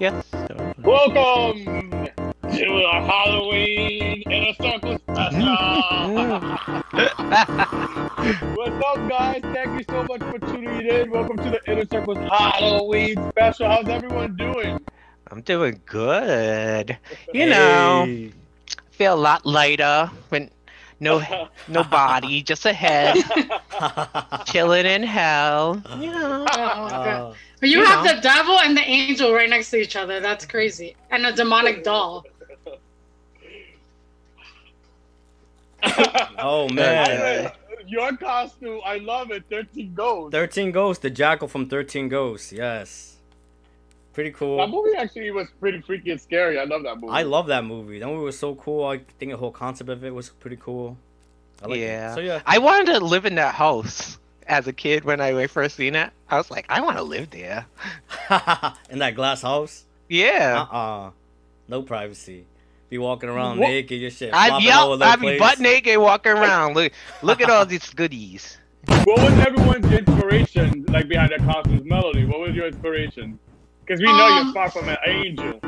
Yes. Welcome to our Halloween Inner Circle special. What's up, guys? Thank you so much for tuning in. Welcome to the Inner Circle's Halloween special. How's everyone doing? I'm doing good. You know, Hey. feel a lot lighter when no no body, just a head, chilling in hell. You know. Oh. But you you have know. the devil and the angel right next to each other. That's crazy. And a demonic doll. oh man. Your costume, I love it. 13 goes. 13 Ghosts, the jackal from 13 Ghosts. Yes. Pretty cool. That movie actually was pretty freaking scary. I love that movie. I love that movie. That movie was so cool. I think the whole concept of it was pretty cool. I like Yeah. It. So yeah. I wanted to live in that house as a kid when I first seen it. I was like, I want to live there. In that glass house. Yeah. Uh-uh. No privacy. Be walking around What? naked, your shit. I'd flopping yell, all I'd be butt naked walking around. Look, look at all these goodies. What was everyone's inspiration, like behind that costume's melody? What was your inspiration? Because we know you're Um, far from an angel.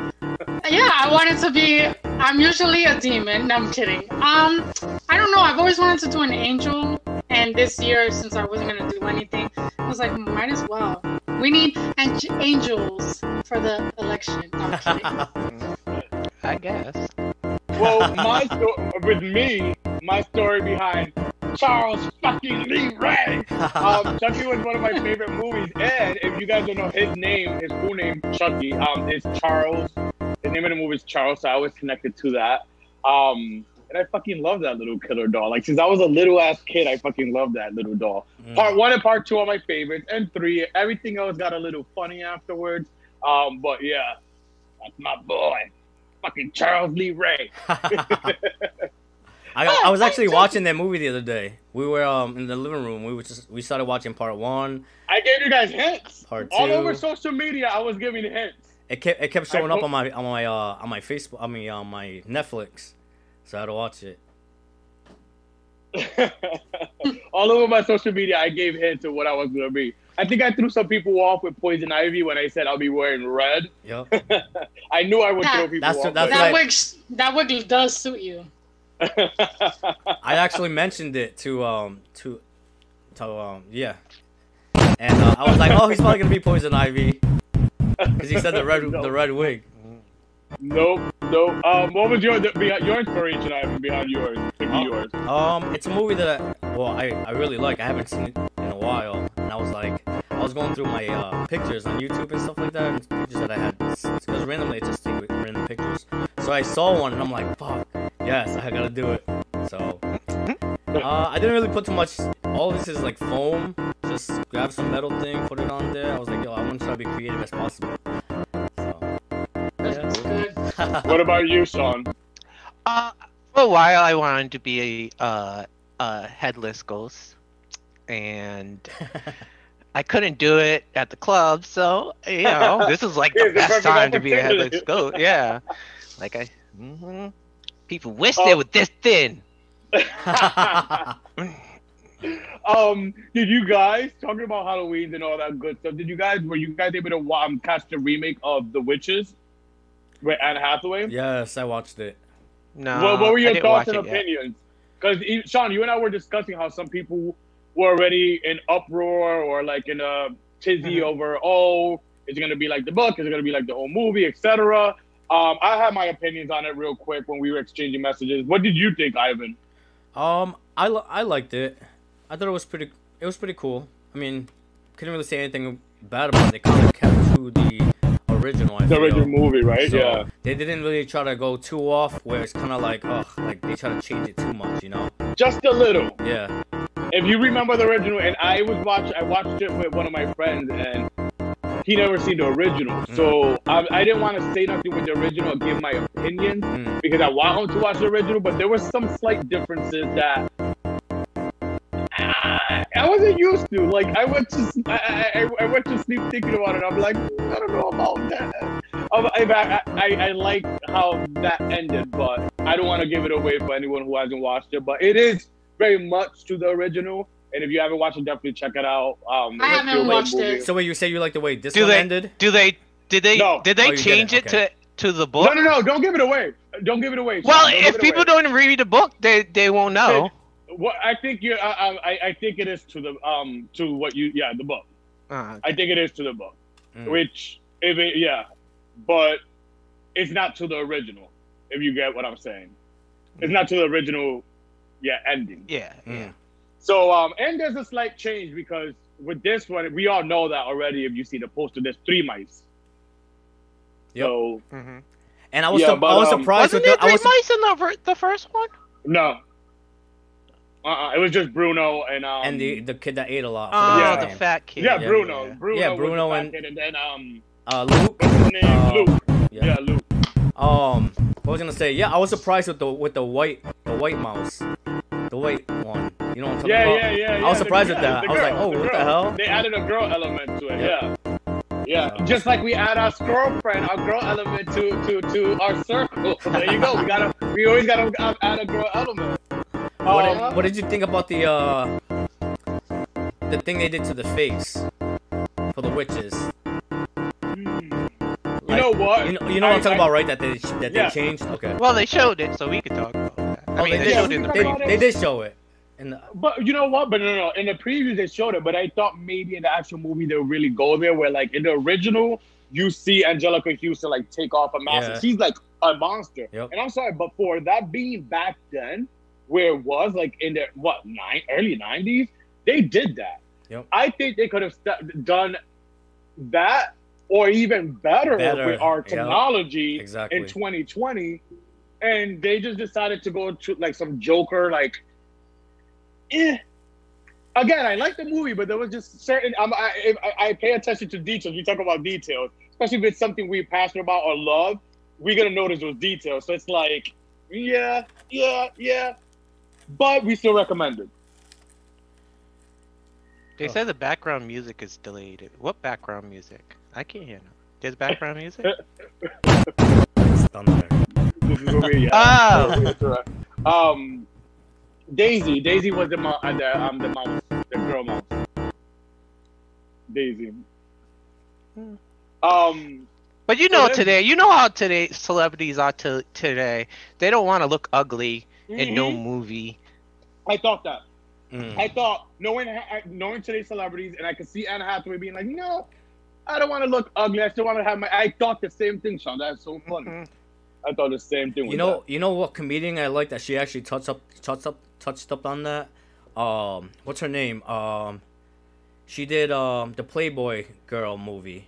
Yeah, I wanted to be. I'm usually a demon. No, I'm kidding. Um, I don't know. I've always wanted to do an angel, and this year, since I wasn't gonna do anything, I was like, might as well. We need ang- angels for the election. No, I'm. I guess. Well, my sto- with me, my story behind Charles fucking Lee Ray. Um, Chucky was one of my favorite movies, and if you guys don't know his name, his full name, Chucky, um, is Charles. The name of the movie is Charles, so I was connected to that. Um, and I fucking love that little killer doll. Like since I was a little ass kid, I fucking love that little doll. Mm. Part one and part two are my favorites, and three, everything else got a little funny afterwards. Um, but yeah, that's my boy, fucking Charles Lee Ray. I, I was actually watching that movie the other day. We were um in the living room. We were just we started watching part one, I gave you guys hints. part two. All over social media, I was giving hints. It kept it kept showing I up put- on my on my uh on my Facebook. I mean on my Netflix. So I had to watch it. All over my social media, I gave hints of what I was gonna be. I think I threw some people off with poison ivy when I said I'll be wearing red. Yep. I knew I would throw people That's- off. that's with that like- wig, that wig does suit you. I actually mentioned it to um to to um yeah, and uh, I was like, oh, he's probably gonna be Poison Ivy because he said the red No. the red wig. nope, nope. Um, what was your the, behind, your inspiration, Ivan, behind yours? Picking Oh. yours. Um, it's a movie that I, well I I really like. I haven't seen it in a while, and I was like, I was going through my uh pictures on YouTube and stuff like that, and pictures that I had because randomly it just take random pictures. So I saw one and I'm like, fuck, yes, I gotta do it. So uh, I didn't really put too much. All this is like foam. Just grab some metal thing, put it on there. I was like, yo, I want to try to be creative as possible. So, That's good. What about you, Sean? Uh, for a while, I wanted to be a uh, a headless ghost, and I couldn't do it at the club. So you know, this is like the best time to be a headless ghost. Yeah, like I. hmm People wish they Oh. were this thin. um, did you guys talking about Halloween and all that good stuff? Did you guys were you guys able to um, catch the remake of The Witches with Anne Hathaway? yes, I watched it. No, what, what were your thoughts and opinions? Because Sean, you and I were discussing how some people were already in uproar or like in a tizzy Mhm. over, oh, is it gonna be like the book? Is it gonna be like the whole movie, etc. Um, I had my opinions on it real quick when we were exchanging messages. What did you think, Ivan? Um, I, li- I liked it. I thought it was pretty. It was pretty cool. I mean, couldn't really say anything bad about it. They kind of kept to the original. I The feel. original movie, right? So, yeah. They didn't really try to go too off, where it's kind of like, ugh, like they try to change it too much, you know? Just a little. Yeah. If you remember the original, and I was watch, I watched it with one of my friends, and he never seen the original. So I, I didn't want to say nothing with the original give my opinion Mm. because I want him to watch the original. But there were some slight differences that I, wasn't used to. Like I went to I, I, I went to sleep thinking about it. I'm like, I don't know about that. I, I, I like how that ended, but I don't want to give it away for anyone who hasn't watched it. But it is very much to the original. And if you haven't watched it, definitely check it out. Um, I haven't watched movie. it. So wait, you say you like the way this Do one they ended? do they Did they No. did they Oh, change didn't, it to to the book? No, no, no! Don't give it away. Don't give it away. Sean. Well, Don't if people away. don't read the book, they they won't know. What I think you, I, I, I think it is to the um to what you, yeah, the book. Uh, I think it is to the book, Mm. which if it, yeah, but it's not to the original. If you get what I'm saying, it's not to the original, yeah, ending. yeah, yeah. Mm. So um, and there's a slight change because with this one, we all know that already. If you see the poster, there's three mice. Yep. So hmm And I was Yeah, sur- but, I was um, surprised Wasn't with there the, I three was mice in the the first one? no. Uh-uh, it was just Bruno and um and the the kid that ate a lot. Oh, I Yeah. the fat kid. yeah, yeah, Bruno. yeah. Bruno. Yeah, Bruno and- and then um Uh, Luke. what's his name? Uh, Luke. yeah. Yeah, Luke. Um, what was gonna say? Yeah, I was surprised with the with the white the white mouse, the white one. You know what I'm talking Yeah, about? yeah, yeah, yeah. I was the- surprised yeah, with that. the I was like, oh, the what the hell? They added a girl element to it. Yeah. Yeah. Yeah, Yeah. just like we add our girlfriend, our girl element to to to our circle. There you go. We gotta, we always gotta add a girl element. What, Um, did, what did you think about the uh the thing they did to the face for the witches? You know what? You know, you know what I'm talking I- about, right? That they that Yeah. they changed. Okay. Well, they showed it, so we could talk about that. I Oh, mean, they, they, showed it in the they, it. they did show it. In the, But you know what? But no, no. In the previews they showed it, but I thought maybe in the actual movie they'll really go there. Where like in the original, you see Anjelica Huston like take off a mask, Yeah. she's like a monster. Yep. And I'm sorry, but for that being back then, where it was like in the what nine early '90s, they did that. Yep. I think they could have st- done that, or even better, Better, with our yep. technology Exactly. in 2020 and they just decided to go to like some joker like eh. again i like the movie but there was just certain I'm, I, I, I pay attention to details we talk about details especially if it's something we're passionate about or love we're gonna notice those details so it's like yeah yeah yeah but we still recommend it They said the background music is delayed. What background music? I can't hear. No. There's background music. it's thunder. This is what yeah. Oh. um daisy daisy was the mom uh, the um the mouse the girl mouse daisy um But you know then- today, you know how today celebrities are to today. They don't want to look ugly in no mhm, movie. I thought that. Mm. I thought knowing knowing today's celebrities, and I could see Anna Hathaway being like, no, I don't want to look ugly. I still want to have my. I thought the same thing, Sean. That's so funny. Mhm. I thought the same thing. You with know, you know what comedian I like that she actually touched up, touched up, touched up on that. Um, what's her name? Um, she did um the Playboy Girl movie.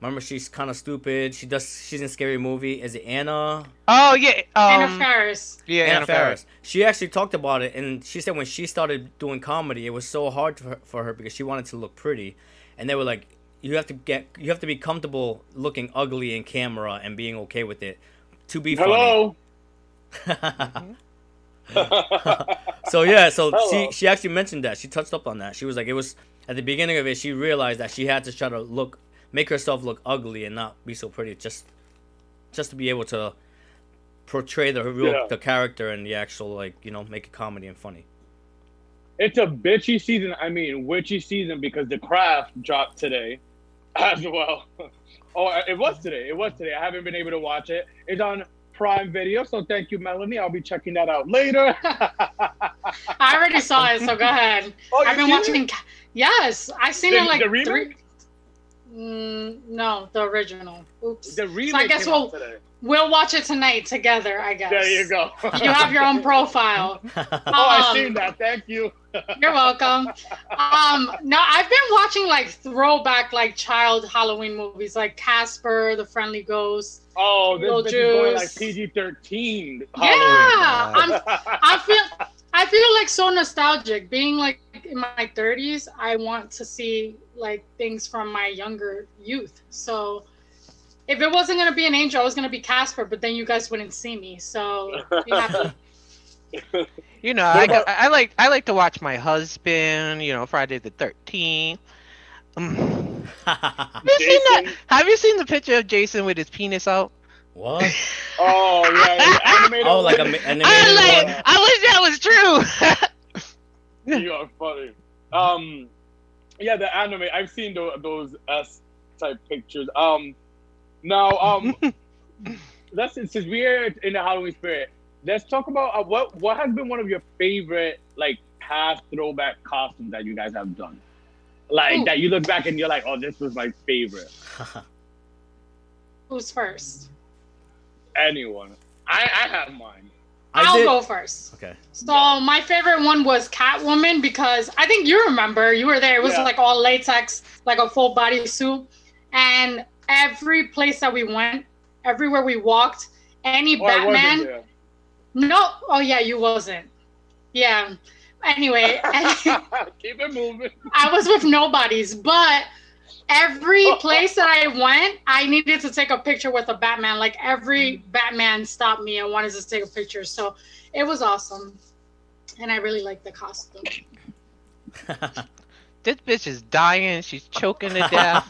Remember, she's kind of stupid. She does. She's in scary movie. Is it Anna? Oh yeah, Anna um, Faris. yeah, Anna Anna Faris. Faris. She actually talked about it, and she said when she started doing comedy, it was so hard for her, for her because she wanted to look pretty, and they were like, "You have to get, you have to be comfortable looking ugly in camera and being okay with it to be Hello. funny." so yeah, so Hello. she she actually mentioned that she touched up on that. She was like, it was at the beginning of it. She realized that she had to try to look, make herself look ugly and not be so pretty, just just to be able to portray the real Yeah. the character and the actual like you know make it comedy and funny. It's a bitchy season. I mean, witchy season because The Craft dropped today, as well. Oh, it was today. It was today. I haven't been able to watch it. It's on Prime Video, so thank you, Melanie. I'll be checking that out later. I already saw it, so go ahead. oh, I've been watching. Ca- Yes, I've seen The- it like the remake? three. Mm, no, the original. Oops. The remake guess came out we'll- today. We'll watch it tonight together. I guess. There you go. You have your own profile. oh, I Um, seen that. Thank you. You're welcome. Um, no, I've been watching like throwback like child Halloween movies, like Casper, the Friendly Ghost. Oh, this bitch is going like PG thirteen. Yeah, I'm. I feel. I feel like so nostalgic. Being like in my 30s, I want to see like things from my younger youth. So, if it wasn't gonna be an angel, I was gonna be Casper. But then you guys wouldn't see me. So you have to You know, What I, about- got, I like I like to watch my husband. You know, Friday the Thirteenth. Um, have you seen that? Have you seen the picture of Jason with his penis out? what? Oh yeah, the animated. Oh, like a one. I, like, one. I wish that was true. you are funny. Um, yeah, the anime. I've seen those, those uh, type pictures. Um, now, um, let's since we're in the Halloween spirit, let's talk about uh, what what has been one of your favorite like past throwback costumes that you guys have done, like Ooh. that you look back and you're like, oh, this was my favorite. Who's first? Anyone? I I have mine. I I'll did- go first. Okay. So my favorite one was Catwoman because I think you remember you were there. It was Yeah. like all latex, like a full body suit, and every place that we went, everywhere we walked, any Oh, I Batman. There. No, oh yeah, you wasn't. Yeah. Anyway, Keep it moving. I was with nobodies, but every place that I went, I needed to take a picture with a Batman. Like every mm. Batman stopped me and wanted to take a picture. So it was awesome. And I really liked the costume. This bitch is dying. She's choking to death.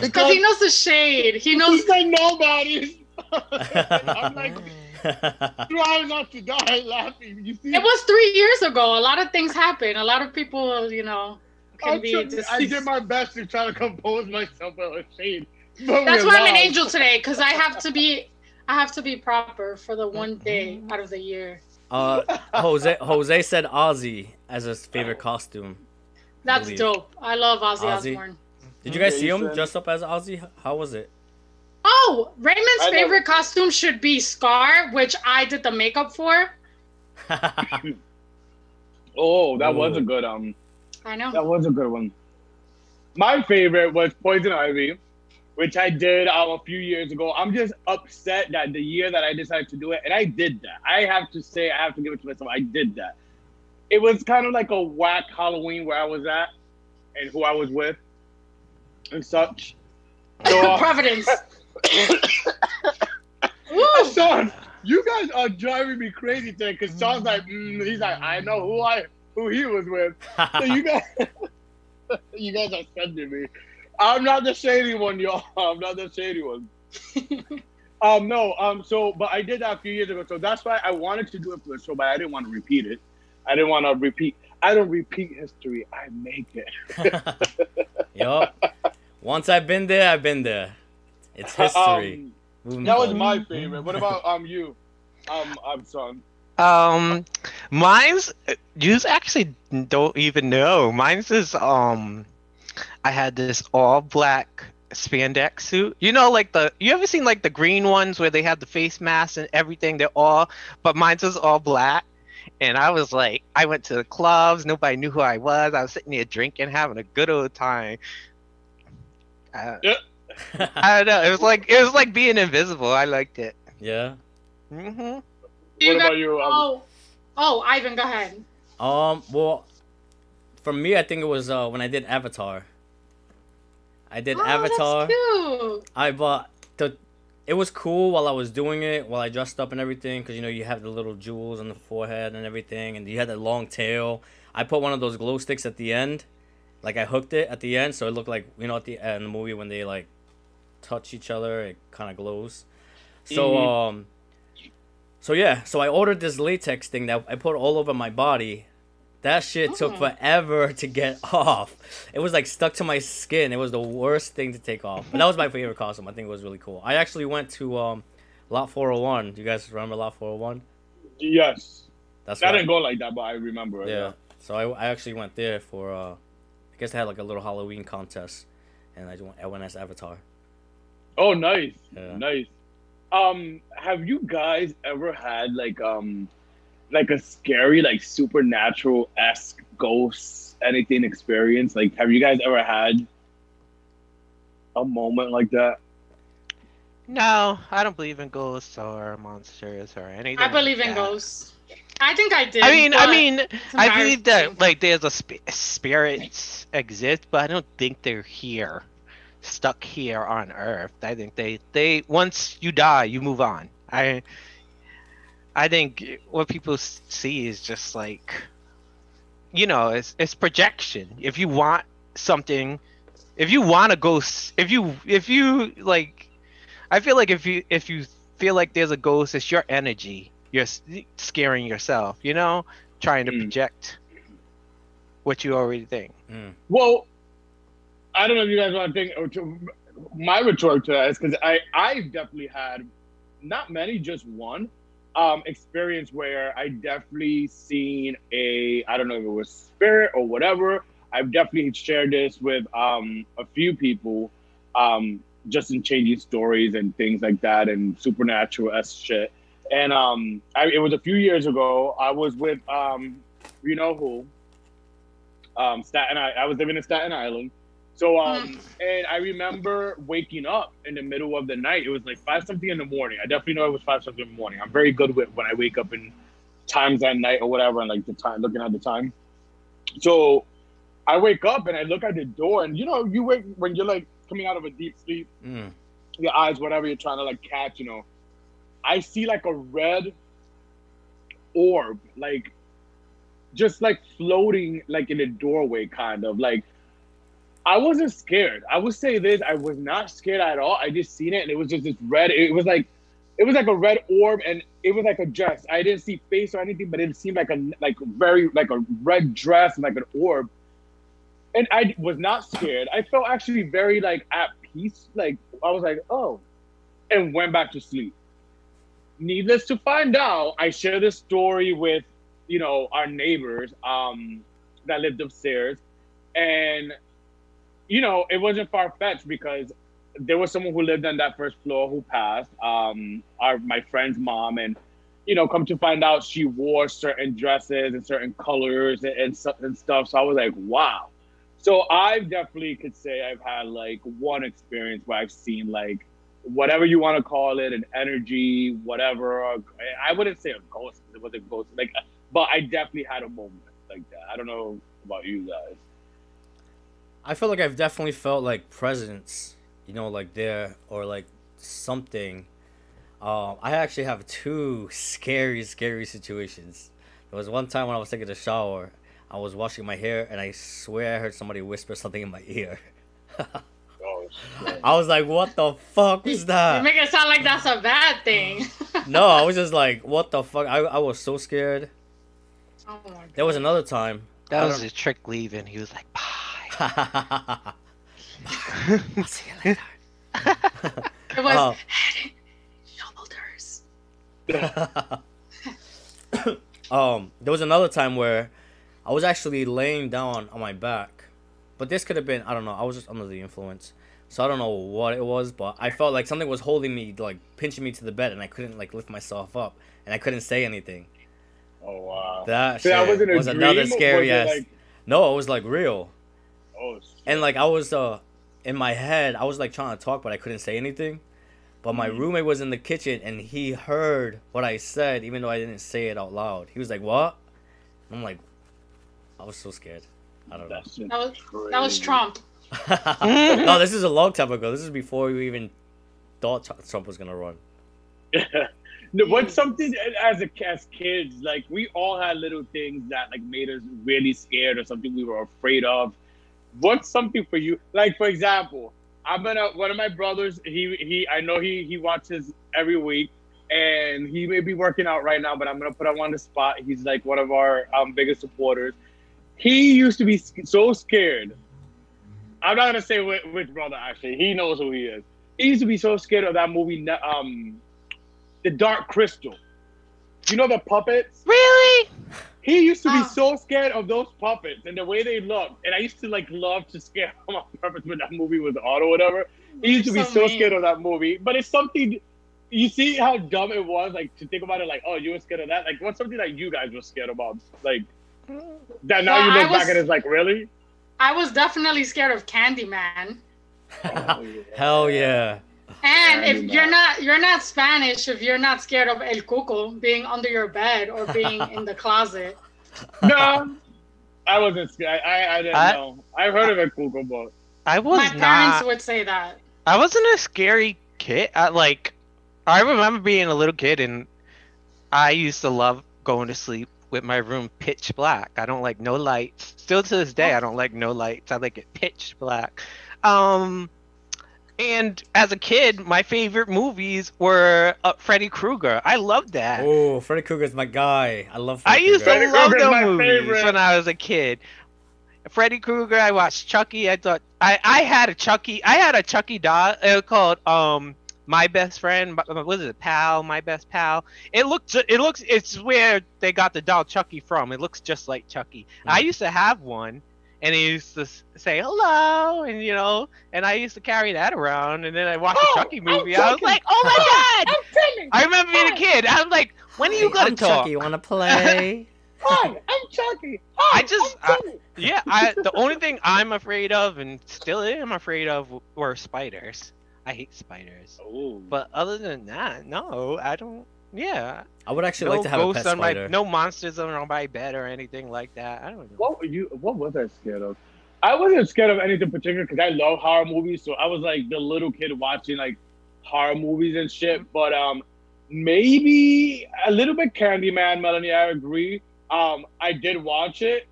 Because he knows the shade. He knows He's like nobody. I'm like trying not to die laughing. You see, it was three years ago. A lot of things happen. A lot of people, you know, can I'm be trying- I did my best to try to compose myself out of shade. But That's we're why I'm an angel today, because I have to be I have to be proper for the one day out of the year. uh, Jose Jose said Ozzy as his favorite costume. That's Believe. dope. I love Ozzy, Ozzy? Osbourne. Did you guys see him dressed up as Ozzy? How was it? Oh, Raymond's I know. favorite costume should be Scar, which I did the makeup for. Oh, that was a good um. I know. That was a good one. My favorite was Poison Ivy, which I did um, a few years ago. I'm just upset that the year that I decided to do it, and I did that. I have to say, I have to give it to myself. I did that. It was kind of like a whack Halloween where I was at and who I was with and such. So, uh, Providence. Woo! Sean, you guys are driving me crazy today because Sean's like, mm, he's like, I know who I who he was with. So you guys, you guys are sending me. I'm not the shady one, y'all. I'm not the shady one. um, no, um, so but I did that a few years ago, so that's why I wanted to do it for the show, but I didn't want to repeat it. I didn't want to repeat. I don't repeat history. I make it. yup. Once I've been there, I've been there. It's history. Um, that was my favorite. What about um you? Um, I'm son. Um, mine's you actually don't even know. Mine's is um, I had this all black spandex suit. You know, like the you ever seen like the green ones where they have the face masks and everything? They're all, but mine's was all black. And I was like, I went to the clubs. Nobody knew who I was. I was sitting there drinking, having a good old time. Uh, I don't know. It was like it was like being invisible. I liked it. yeah. hmm You What got- about you? Um, Oh, oh, Ivan, go ahead. Um. Well, for me, I think it was uh, when I did Avatar. I did oh, Avatar. That's cute. I bought the. It was cool while I was doing it, while I dressed up and everything, because you know you have the little jewels on the forehead and everything, and you had the long tail. I put one of those glow sticks at the end, like I hooked it at the end, so it looked like you know at the end of the movie when they like touch each other, it kind of glows. So Mhm. um. So yeah, so I ordered this latex thing that I put all over my body. That shit took Oh. forever to get off. It was like stuck to my skin. It was the worst thing to take off. But that was my favorite costume. I think it was really cool. I actually went to um, Lot 401. Do you guys remember Lot 401? yes. That's That didn't go like that, but I remember it. yeah. So I, I actually went there for uh, I guess they had like a little Halloween contest, and I went, I went as Avatar. Oh, nice, Yeah. nice. Um, have you guys ever had like um, like a scary, like supernatural esque ghost anything experience? Like, have you guys ever had a moment like that? No, I don't believe in ghosts or monsters or anything. I like believe in that. ghosts. I think I did. I mean, I mean, I believe that like there's a sp- spirits exist, but I don't think they're here, stuck here on Earth. I think they they once you die, you move on. I I think what people see is just like, you know, it's it's projection. If you want something, if you want to go, if you if you like, I feel like if you if you feel like there's a ghost, it's your energy. You're scaring yourself, you know, trying to Mm. project what you already think. Mm. Well, I don't know if you guys want to think to, my retort to that is because I I've definitely had not many, just one um, experience where I definitely seen a I don't know if it was spirit or whatever. I've definitely shared this with um, a few people, um, just in changing stories and things like that and supernatural s shit. And um, I, it was a few years ago. I was with um, you know who, um, Staten. I, I was living in Staten Island. So um, and I remember waking up in the middle of the night. It was like five something in the morning. I definitely know it was five something in the morning. I'm very good with when I wake up in times at night or whatever, and like the time, looking at the time. So I wake up and I look at the door, and you know, you wake when you're like coming out of a deep sleep, Mm. your eyes, whatever you're trying to like catch, you know. I see like a red orb, like just like floating like in a doorway, kind of like I wasn't scared. I would say this: I was not scared at all. I just seen it, and it was just this red. It was like, it was like a red orb, and it was like a dress. I didn't see face or anything, but it seemed like a like very like a red dress and like an orb. And I was not scared. I felt actually very like at peace. Like I was like, oh, and went back to sleep. Needless to find out, I share this story with, you know, our neighbors um, that lived upstairs, and you know, it wasn't far fetched because there was someone who lived on that first floor who passed, um, our my friend's mom, and you know, come to find out she wore certain dresses and certain colors and and, stuff- and stuff. So I was like, wow. So I definitely could say I've had like one experience where I've seen like whatever you want to call it, an energy, whatever. I wouldn't say a ghost. It was a ghost, like, but I definitely had a moment like that. I don't know about you guys. I feel like I've definitely felt like presence, you know, like there or like something. Um, I actually have two scary, scary situations. There was one time when I was taking a shower, I was washing my hair, and I swear I heard somebody whisper something in my ear. Oh. I was like, "What the fuck was that? You that?" make it sound like that's a bad thing. No, I was just like, "What the fuck?" I I was so scared. Oh my God. There was another time. That was don't- his trick leaving. He was like, bye. I'll see you later. It was Oh. head and shoulders. um, there was another time where I was actually laying down on my back, but this could have been I don't know. I was just under the influence, so I don't know what it was, but I felt like something was holding me, like pinching me to the bed, and I couldn't like lift myself up, and I couldn't say anything. Oh wow. That So shit that wasn't was another scary was ass. like- No, it was like real, oh, shit. and like I was uh in my head, I was like trying to talk, but I couldn't say anything. But my Mm. roommate was in the kitchen and he heard what I said, even though I didn't say it out loud. He was like, "What?" I'm like, I was so scared. I don't know. That was crazy. that was Trump. no, this is a long time ago. This is before we even thought Trump was gonna run. no, what's something as a as kids like we all had little things that like made us really scared or something we were afraid of. What's something for you? Like for example, I'm gonna one of my brothers. He he I know he he watches every week, and he may be working out right now. But I'm gonna put him on the spot. He's like one of our um, biggest supporters. He used to be so scared. I'm not gonna say which, which brother actually. He knows who he is. He used to be so scared of that movie, um, The Dark Crystal. You know the puppets? really? He used to be Ah. so scared of those puppets and the way they looked. And I used to like love to scare him on purpose when that movie was on or whatever. He used to be You're so scared of that movie. But it's something you see how dumb it was, like to think about it like, oh, you were scared of that? Like what's something that you guys were scared about? Like that now Well, you I look back and it's like, really? I was definitely scared of Candyman. Hell yeah. And if you're not you're not Spanish, if you're not scared of El Cuco being under your bed or being in the closet. No. I wasn't scared. I, I, I didn't I- know. I've heard of it, Google, but I was My parents not. would say that. I wasn't a scary kid. I, like, I remember being a little kid and I used to love going to sleep with my room pitch black. I don't like no lights. Still to this day, I don't like no lights. I like it pitch black. Um, and as a kid, my favorite movies were uh, Freddy Krueger. I loved that. Oh, Freddy Krueger's my guy. I love. I Freddy used to Krueger. Freddy love those movies favorite. when I was a kid. Freddy Krueger. I watched Chucky. I thought I I had a Chucky. I had a Chucky doll uh, called um my best friend. What was it? Pal. My best pal. It looks. It looks. It's where they got the doll Chucky from. It looks just like Chucky. I used to have one. And he used to say hello, and you know, and I used to carry that around. And then I watched Oh, a Chucky I'm movie. I was Chucky. like, oh my god! I'm Timmy. I remember being a kid. I was like, when are you gonna I'm talk? Chucky, you wanna play? Hi, I'm Chucky. Hi, I just- I'm Timmy. Yeah, I the only thing I'm afraid of and still am afraid of were spiders. I hate spiders. Ooh. But other than that, no, I don't. Yeah, I would actually no like to have a pet on my spider. no monsters on my bed or anything like that. I don't know. What were you? What was I scared of? I wasn't scared of anything particular because I love horror movies. So I was like the little kid watching like horror movies and shit. But um, maybe a little bit Candyman, Melanie. I agree. Um, I did watch it,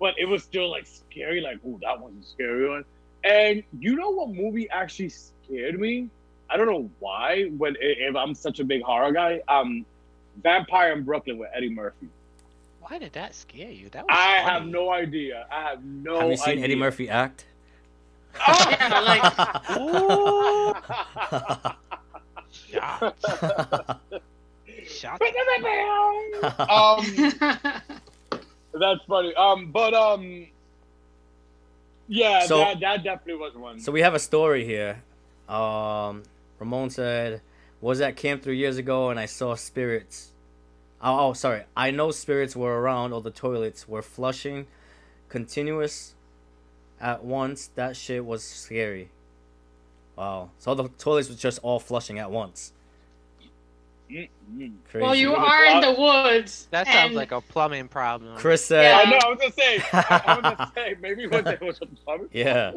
but it was still like scary. Like, oh, that one's a scary one. And you know what movie actually scared me? I don't know why. When if I'm such a big horror guy, um, Vampire in Brooklyn with Eddie Murphy. Why did that scare you? That was I funny. have no idea. I have no. have you seen idea. Eddie Murphy act? Oh, yeah, like Ooh, shocked, shocked. um, that's funny. Um, but um, yeah, So- that that definitely was one. so we have a story here. Um, Ramon said, "Was at camp three years ago, and I saw spirits. Oh, oh, sorry. I know spirits were around. All the toilets were flushing, continuous, at once. That shit was scary. Wow. So the toilets were just all flushing at once. Mm-hmm. Crazy. well, you are in the woods. That sounds like a plumbing problem. Chris said, Yeah. I know. I was gonna say. I was gonna say maybe one day was a plumber. Yeah.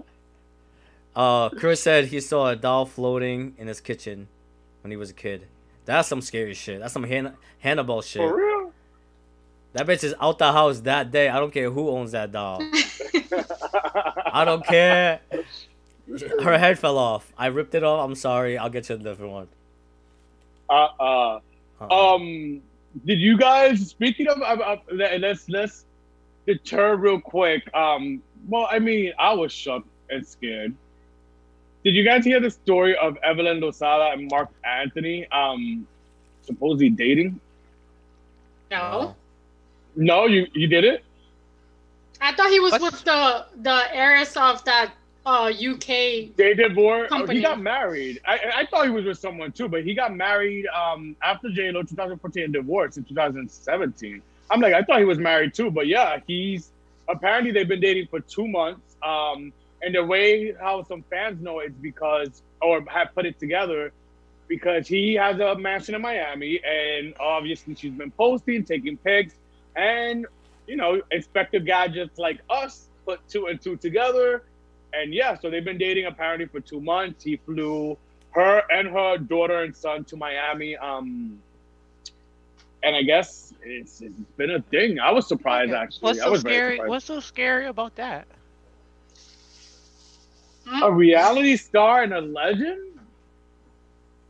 Uh, Chris said he saw a doll floating in his kitchen when he was a kid. That's some scary shit. That's some Han- Hannibal shit. For real. That bitch is out the house that day. I don't care who owns that doll. I don't care. Her head fell off. I ripped it off. I'm sorry. I'll get you a different one. Uh, uh, Uh-uh. um, did you guys? Speaking of, of, of let- let's let's deter real quick. Um, well, I mean, I was shocked and scared. Did you guys hear the story of Evelyn Lozada and Marc Anthony? Um, supposedly dating. no. No, you you did it. I thought he was What's- with the the heiress of that uh UK. They divorced. Oh, Company. he got married. I I thought he was with someone too, but he got married um after J Lo 2014 and divorced in 2017. I'm like, I thought he was married too, but yeah, he's apparently they've been dating for two months. Um, and the way how some fans know it's because or have put it together because he has a mansion in Miami, and obviously she's been posting, taking pics, and you know, Inspector Gadgets like us put two and two together. And yeah, so they've been dating apparently for two months. He flew her and her daughter and son to Miami. Um, and I guess it's, it's been a thing. I was surprised Okay. actually. What's so scary? What's so scary about that? A reality star and a legend?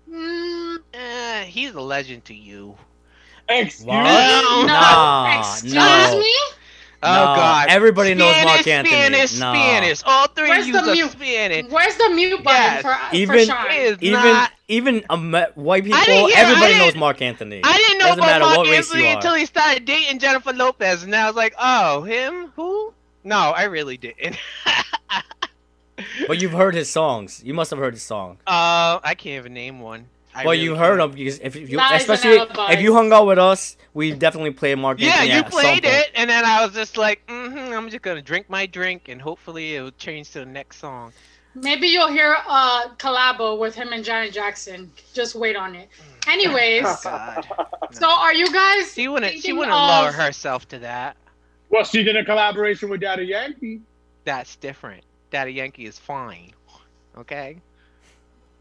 Mm, Eh, he's a legend to you. Excuse me? no. Nah, Excuse no. me. Oh No, God! everybody knows Marc Anthony. Spanish, No. Spanish. All three Where's of you the are mute? Spanish. Where's the mute button Yes. for Even- for Sean? Even not. even um, white people, hear- everybody knows Mark Anthony. I didn't know Doesn't about Mark what Anthony until he started dating Jennifer Lopez, and I was like, "Oh, him? Who? No, I really didn't." But you've heard his songs. You must have heard his song. uh, I can't even name one. I well, really you heard can't. him because if you, Lies especially if you hung out with us, we definitely played Mark Yeah, Anthony. you played it, and then I was just like, mm-hmm, "I'm just gonna drink my drink, and hopefully it'll change to the next song." Maybe you'll hear a collabo with him and Janet Jackson. Just wait on it. Anyways, Oh, God, so are you guys? she wouldn't. She wouldn't of- lower herself to that. Well, she did a collaboration with Daddy Yankee. That's different. Daddy Yankee is fine. Okay.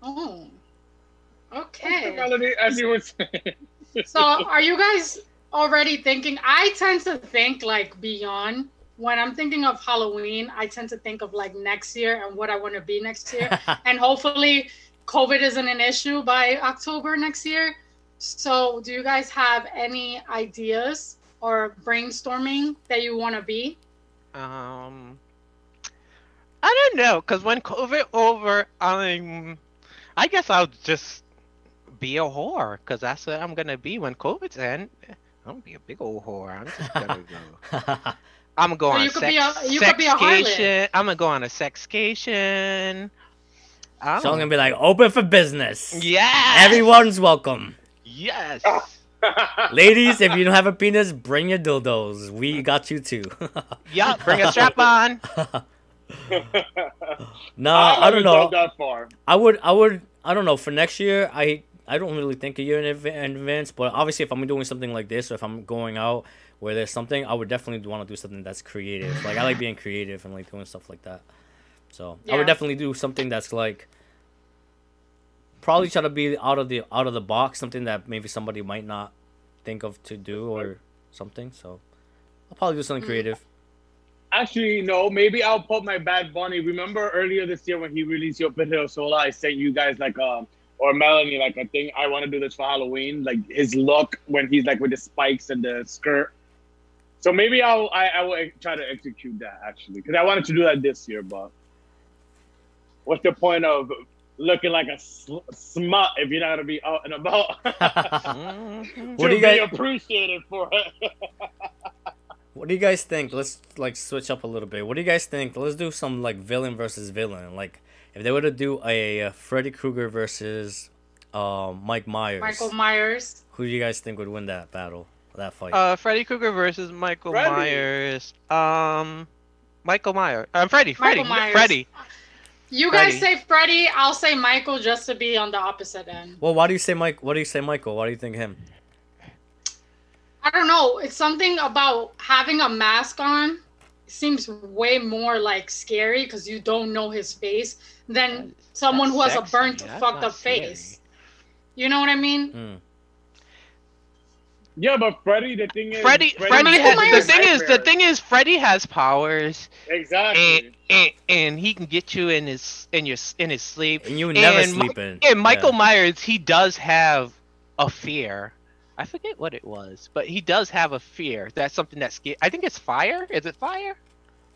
Oh, okay. Melody, as you were saying. So are you guys already thinking? I tend to think like beyond. When I'm thinking of Halloween, I tend to think of like next year and what I want to be next year. and hopefully COVID isn't an issue by October next year. So, do you guys have any ideas or brainstorming that you want to be? Um, don't know, cause when COVID over, I'm, I guess I'll just be a whore, cause that's what I'm gonna be when COVID's end. I'm gonna be a big old whore. I'm just gonna go. I'm gonna go Or on you a could sex, be a- you could be a harlot. sexcation. I'm gonna go on a sexcation. I'm So I'm oh. gonna be like, open for business. Yeah. Everyone's welcome. Yes. Ladies, if you don't have a penis, bring your dildos. We got you too. Yup. Bring a strap on. no, I, don't know. that far. I would, I would, I don't know. For next year, I, I don't really think a year in, adv- in advance. But obviously, if I'm doing something like this, or if I'm going out where there's something, I would definitely want to do something that's creative. Like I like being creative and like doing stuff like that. So I would definitely do something that's like probably try to be out of the out of the box, something that maybe somebody might not think of to do or something. So I'll probably do something Mm. creative. Actually, no. Maybe I'll put my Bad Bunny. Remember earlier this year when he released Yo Perreo Sola, I sent you guys like um or Melanie like a thing. I want to do this for Halloween. Like his look when he's like with the spikes and the skirt. So maybe I'll I, I will try to execute that actually because I wanted to do that this year. But what's the point of looking like a sl- smut if you're not gonna be out and about? What do you guys- be appreciated for it. What do you guys think? Let's like switch up a little bit. What do you guys think? Let's do some like villain versus villain. Like if they were to do a, uh Freddy Krueger versus um, Mike Myers, Michael Myers. who do you guys think would win that battle, that fight? Uh, Freddy Krueger versus Michael Freddy. Myers. Um, Michael Myers. Um, Freddy. Freddy. Myers. Freddy. You guys Freddy. say Freddy, I'll say Michael just to be on the opposite end. well, why do you say Mike? What do you say Michael? Why do you think him? I don't know. It's something about having a mask on seems way more like scary because you don't know his face than someone who has That's a burnt, sexy. That's fucked not up face. You know what I mean? Hmm. yeah, but Freddy, the thing is, Freddy. Freddy's Freddy. Has, Myers- the thing is, the thing is, Freddy has powers, exactly. and, and and he can get you in his in your in his sleep. And you would never And sleep in. And Michael Yeah. Myers, he does have a fear. I forget what it was, but he does have a fear. That's something that's scared. I think it's fire. Is it fire?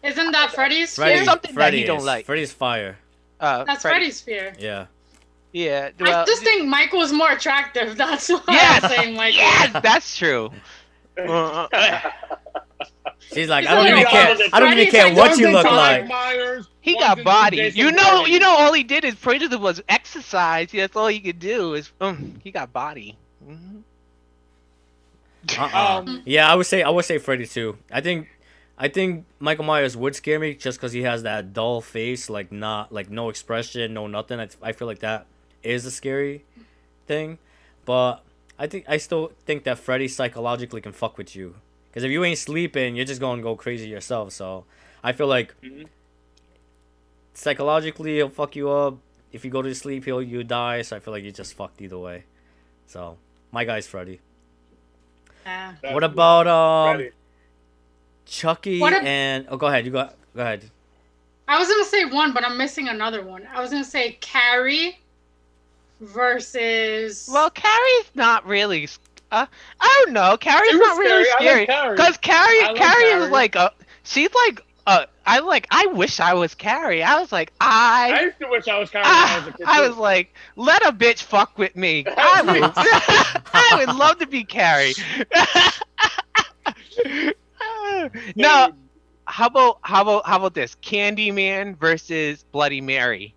Isn't that Freddy's Freddy, fear? something that Freddy he don't like. Freddy's fire. Uh, That's Freddy. Freddy's fear. Yeah. Yeah. I Well, just think Michael is more attractive. That's why Yes, I'm saying Michael. yes, that's true. Uh, She's like, He's I don't even care. I don't even care what you look so. like. Myers. he got to body. You know, Voorhees. you know, all he did is pray to the was exercise. That's all he could do is um, he got body. Mhm. Uh-uh. Um, Yeah, I would say I would say Freddy too. I think I think Michael Myers would scare me just because he has that dull face, like not like no expression, no nothing. I, I feel like that is a scary thing, but I think I still think that Freddy psychologically can fuck with you. Because if you ain't sleeping, you're just gonna go crazy yourself. So I feel like Mhm. psychologically he'll fuck you up. If you go to sleep, he'll you die. So I feel like you're just fucked either way. So my guy's Freddy. Yeah. What about um? Freddy. Chucky What ab- and oh, go ahead. You go. Go ahead. I was gonna say one, but I'm missing another one. I was gonna say Carrie versus. Well, Carrie's not really. s- Uh, I don't know. Carrie's not really scary. I scary like Carrie. because Carrie, like Carrie is like a. She's like uh. I like. I wish I was Carrie. I was like I I. used to wish I was Carrie. of when I I, was a kid. I was like, let a bitch fuck with me. I would, I would love to be Carrie. no, how about how about how about this? Candyman versus Bloody Mary.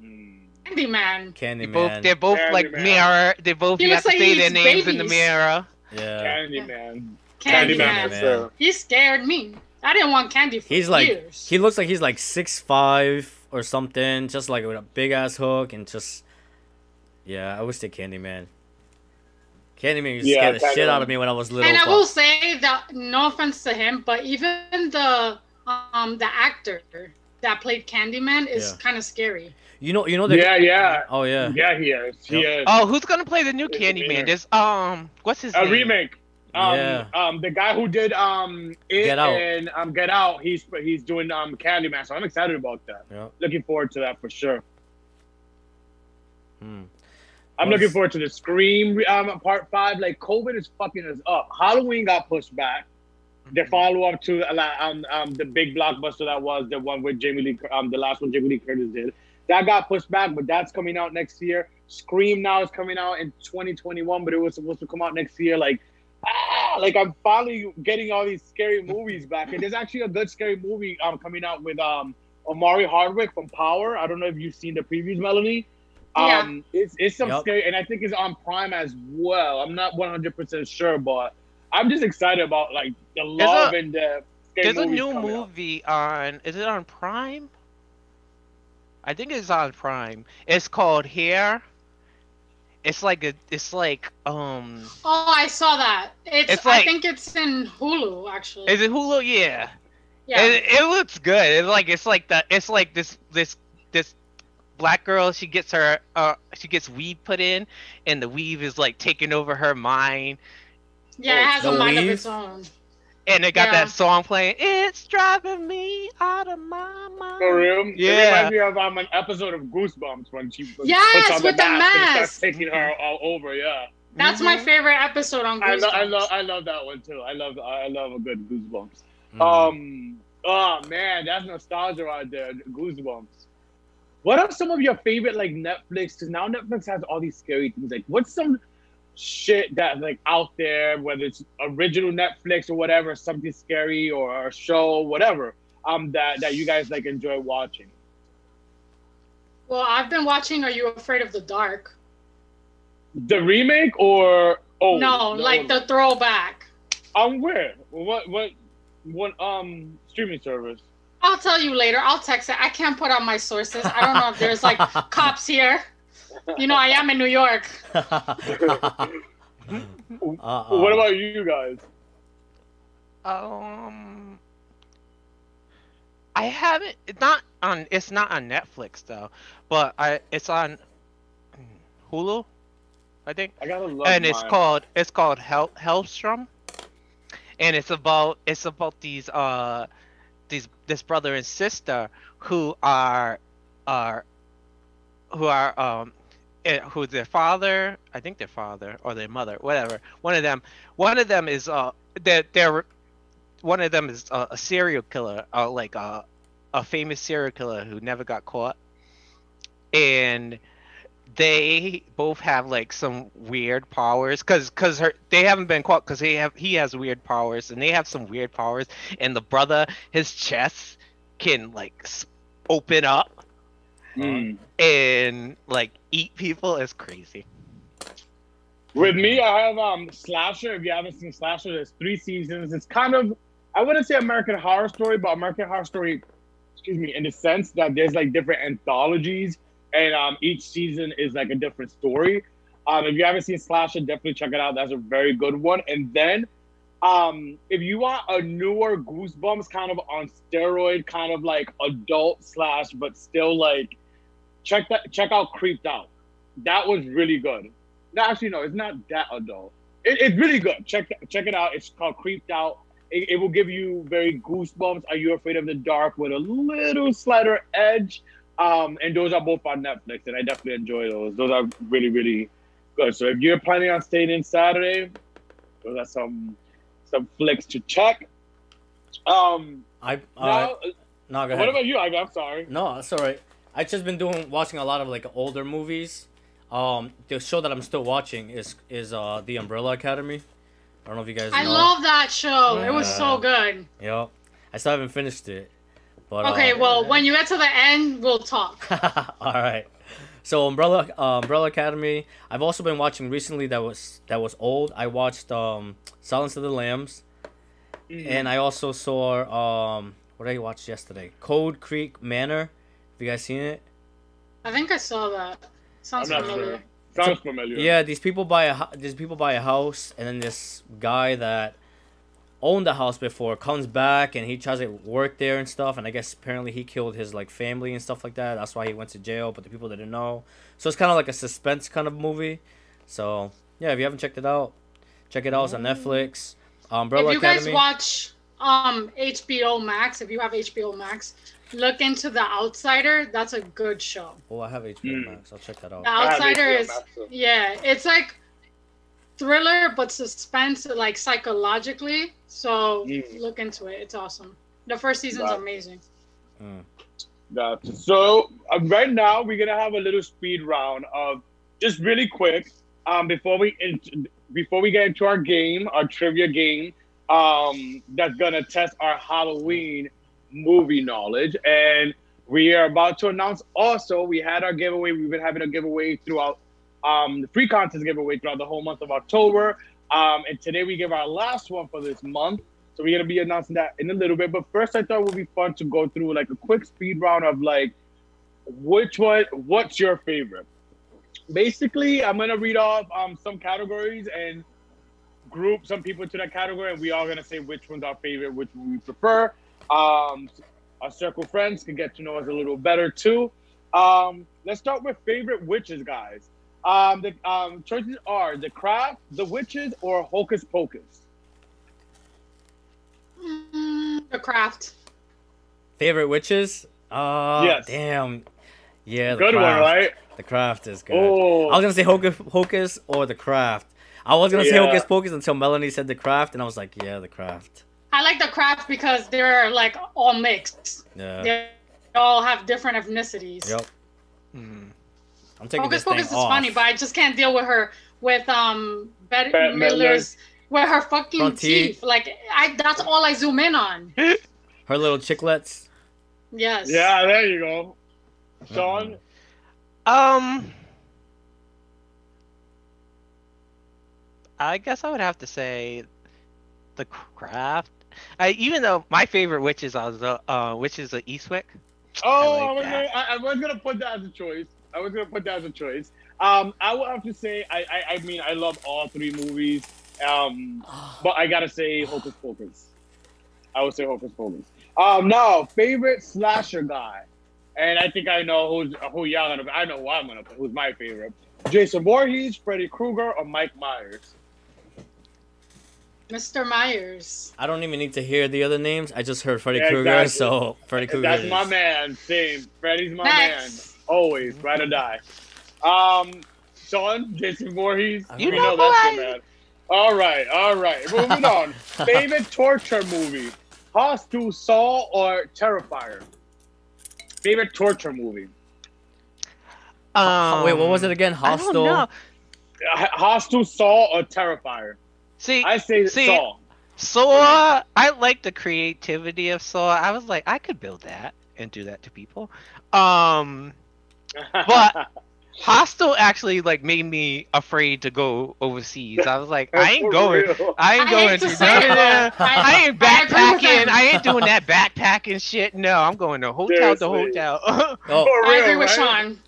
Hmm. Candyman. They both, Candyman. they're both like mirror. They both you have to like say their eats names in the mirror. Yeah. Candyman. Candyman. Candyman for sure. He scared me. I didn't want candy for He's like years. he looks like he's like six five or something, just like with a big ass hook and just yeah. I would say Candyman. Candyman used to Yeah, scare the shit Candyman. out of me when I was little. and I but- will say that no offense to him, but even the um the actor that played Candyman is Yeah. kind of scary. you know, you know the Yeah, yeah. Oh yeah. Yeah, he is. He Yep. is. Oh, who's gonna play the new It's a Candyman? mirror. There's um, what's his name? a name? remake. Um, Yeah. um, the guy who did um it Get Out. and um Get Out, he's he's doing um Candyman, so I'm excited about that. Yeah. Looking forward to that for sure. Hmm. I'm What's- looking forward to the Scream um part five. Like COVID is fucking us up. Halloween got pushed back. the follow up to uh, um, um the big blockbuster that was the one with Jamie Lee um the last one Jamie Lee Curtis did. That got pushed back, but that's coming out next year. Scream now is coming out in 2021, but it was supposed to come out next year. Like, like I'm finally getting all these scary movies back. And there's actually a good scary movie um coming out with um Omari Hardwick from Power. I don't know if you've seen the previews, Melanie. Yeah. Um, it's it's some Yup. scary, and I think it's on Prime as well. I'm not 100 percent sure, but I'm just excited about like the There's love a- and the scary There's a new coming out. movie on. Is it on Prime? I think it's on Prime. It's called Hair. It's like a. It's like um. Oh, I saw that. It's, It's like, I think it's in Hulu actually. Is it Hulu? Yeah. yeah. It, it looks good. It's like it's like the. It's like this this this black girl. She gets her. Uh. She gets weave put in, and the weave is like taking over her mind. yeah, it has The a mind of its own. And they got Yeah. that song playing. It's driving me out of my mind. For real? Yeah. It Yeah. reminds me of um, an episode of Goosebumps when she puts Yes, on with the the mask, and starts taking her all over. Yeah, That's my Mhm. favorite episode on I, Goosebumps. lo- I love I love that one too. I love I love a good Goosebumps. Mhm. Um, oh man, that's nostalgia right there. Goosebumps. What are some of your favorite like Netflix? Because now Netflix has all these scary things. Like, what's some shit that's like out there, whether it's original Netflix or whatever, something scary or a show, whatever, um, that that you guys like enjoy watching? Well, I've been watching Are You Afraid of the Dark? The remake or oh no, like the throwback. um where what what what um streaming service? I'll tell you later. I'll text it. I can't put out my sources. I don't know if there's like cops here. You know, I am in New York. Uh-uh. What about you guys? Um, I haven't. It's not on. It's not on Netflix though, but I. It's on Hulu, I think, I gotta love and it's mine. called. It's called Hell Helstrom, and it's about. It's about these uh, these this brother and sister who are, are, who are um. Eh, Who their father? I think their father or their mother, whatever. One of them. One of them is uh. They're, they're one of them is a, a serial killer, uh, like a, a famous serial killer who never got caught, and they both have like some weird powers, cause cause her they haven't been caught, cause they have he has weird powers and they have some weird powers, and the brother his chest can like open up Mm. and like eat people. is crazy. With me, I have um Slasher. If you haven't seen Slasher, there's three seasons. It's kind of I wouldn't say American Horror Story, but American Horror Story, excuse me, in the sense that there's like different anthologies, and um each season is like a different story. Um, if you haven't seen Slasher, definitely check it out. That's a very good one. And then, um, if you want a newer Goosebumps kind of on steroid, kind of like adult slash, but still like, check that check out Creeped Out. That was really good. No, actually, no, it's not that adult. It, it's really good. Check check it out. It's called Creeped Out. It, it will give you very goosebumps. Are you afraid of the dark with a little slighter edge? Um, and those are both on Netflix, and I definitely enjoy those. Those are really really good. So if you're planning on staying in Saturday, those are some some flicks to check. Um, I uh, now, no, go what about you? I, I'm sorry. No, that's alright. I just been doing watching a lot of like older movies. Um, the show that I'm still watching is is uh the Umbrella Academy. I don't know if you guys. I know. love that show. It was so good. Yep. I still haven't finished it. But Okay, uh, well, when you get to the end, we'll talk. All right. So Umbrella uh, Umbrella Academy. I've also been watching recently that was that was old. I watched um Silence of the Lambs, Mm. and I also saw um what did I watch yesterday? Cold Creek Manor. Have you guys seen it? I think I saw that. I'm Sounds not familiar. sure. Sounds familiar. Yeah, these people buy a these people buy a house, and then this guy that owned the house before comes back and he tries to work there and stuff. And I guess apparently he killed his like family and stuff like that. That's why he went to jail, but the people didn't know. So it's kind of like a suspense kind of movie. So yeah, if you haven't checked it out, check it out. It's on Netflix. Umbrella if you guys watch um HBO Max, if you have HBO Max, look into The Outsider. That's a good show. oh, I have HBO Mm. Max. I'll check that out. The Outsider is Max, so- yeah, it's like thriller but suspense, like psychologically. So Mm. look into it. It's awesome. The first season's Wow. amazing. Mm. Gotcha. So uh, right now we're gonna have a little speed round of just really quick um, before we in, before we get into our game, our trivia game. Um, that's gonna test our Halloween movie knowledge, and we are about to announce. Also, we had our giveaway. We've been having a giveaway throughout um, the free contest giveaway throughout the whole month of October. Um, and today we give our last one for this month. So we're gonna be announcing that in a little bit. But first, I thought it would be fun to go through like a quick speed round of like which one, what's your favorite? Basically, I'm gonna read off um, some categories and group some people to that category, and we all gonna say which one's our favorite, which one we prefer. Um, our circle friends can get to know us a little better too. Um, let's start with favorite witches, guys. Um, the um, choices are The Craft, The Witches, or Hocus Pocus. Mm, the craft. Favorite witches? Uh, Yes. damn. Yeah, the Good one, craft. right? The craft is good. Oh, I was gonna say Hocus Pocus or the craft. I was gonna say Hocus Pocus until Melanie said the craft, and I was like, yeah, the craft. I like the craft because they're like all mixed. Yeah. They all have different ethnicities. Yep. Mm. I'm taking Focus this thing Focus is off. funny, but I just can't deal with her with um Betty Bette Midler's with her fucking Front teeth. teeth. Like I that's all I zoom in on. Her little chiclets. Yes. yeah, there you go. Sean, Um, I guess I would have to say the craft. I, even though my favorite witch is also uh, which is a Eastwick. Oh, I, like was gonna, I, I was gonna put that as a choice. I was gonna put that as a choice. Um, I would have to say, I, I, I mean, I love all three movies. Um, but I gotta say Hocus Pocus. I would say Hocus Pocus. Um, now favorite slasher guy, and I think I know who's who y'all gonna. I know who I'm gonna. Put who's my favorite? Jason Voorhees, Freddy Krueger, or Mike Myers? Mr. Myers. I don't even need to hear the other names. I just heard Freddy Yeah, Krueger, exactly. so Freddy Krueger. That's is- my man. Same. Freddy's my Next. man. Always, ride or die. Um, Sean, Jason Voorhees. You we know that's your man. All right, all right. Moving on. Favorite torture movie: Hostel, Saw, or Terrifier? Favorite torture movie: Um, Wait, what was it again? I don't Hostel. know. H- Hostel, Saw, or Terrifier? See, I say See, Saw. Saw. I like the creativity of Saw. I was like, I could build that and do that to people. Um, But- Hostel actually like made me afraid to go overseas. I was like, I ain't going. I ain't I going hate to to say none it, of that. but I- I ain't I agree with backpacking. them. I ain't doing that backpacking shit. No, I'm going to hotel to hotel. Oh, For I agree with right? Sean.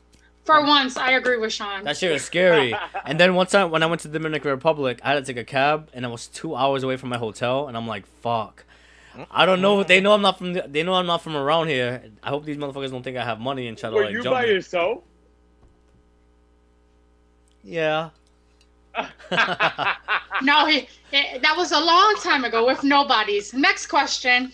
For once, I agree with Sean. that shit was scary. And then one time when I went to the Dominican Republic, I had to take a cab, and I was two hours away from my hotel, and I'm like, fuck. I don't know. They know I'm not from. The, they know I'm not from around here. I hope these motherfuckers don't think I have money and try to Were like you jump by me. yourself? Yeah. No, he, he- that was a long time ago with nobodies. Next question.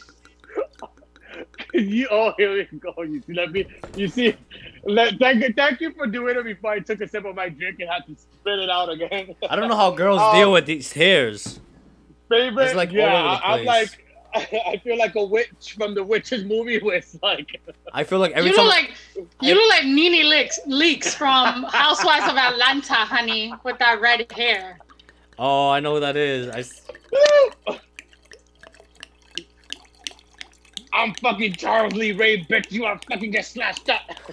you oh here we go. You see, let me. You see, let, thank you, thank you for doing it before I took a sip of my drink and had to spit it out again. I don't know how girls Um, deal with these hairs. Favorite, It's, like, all yeah, over the I, I'm like. I feel like a witch from the witches movie was like I feel like every you time. look like you look like NeNe Leakes, Leakes from Housewives of Atlanta, honey, with that red hair. oh, I know who that is. I s- I'm fucking Charles Lee Ray, bitch. You are fucking get slashed up.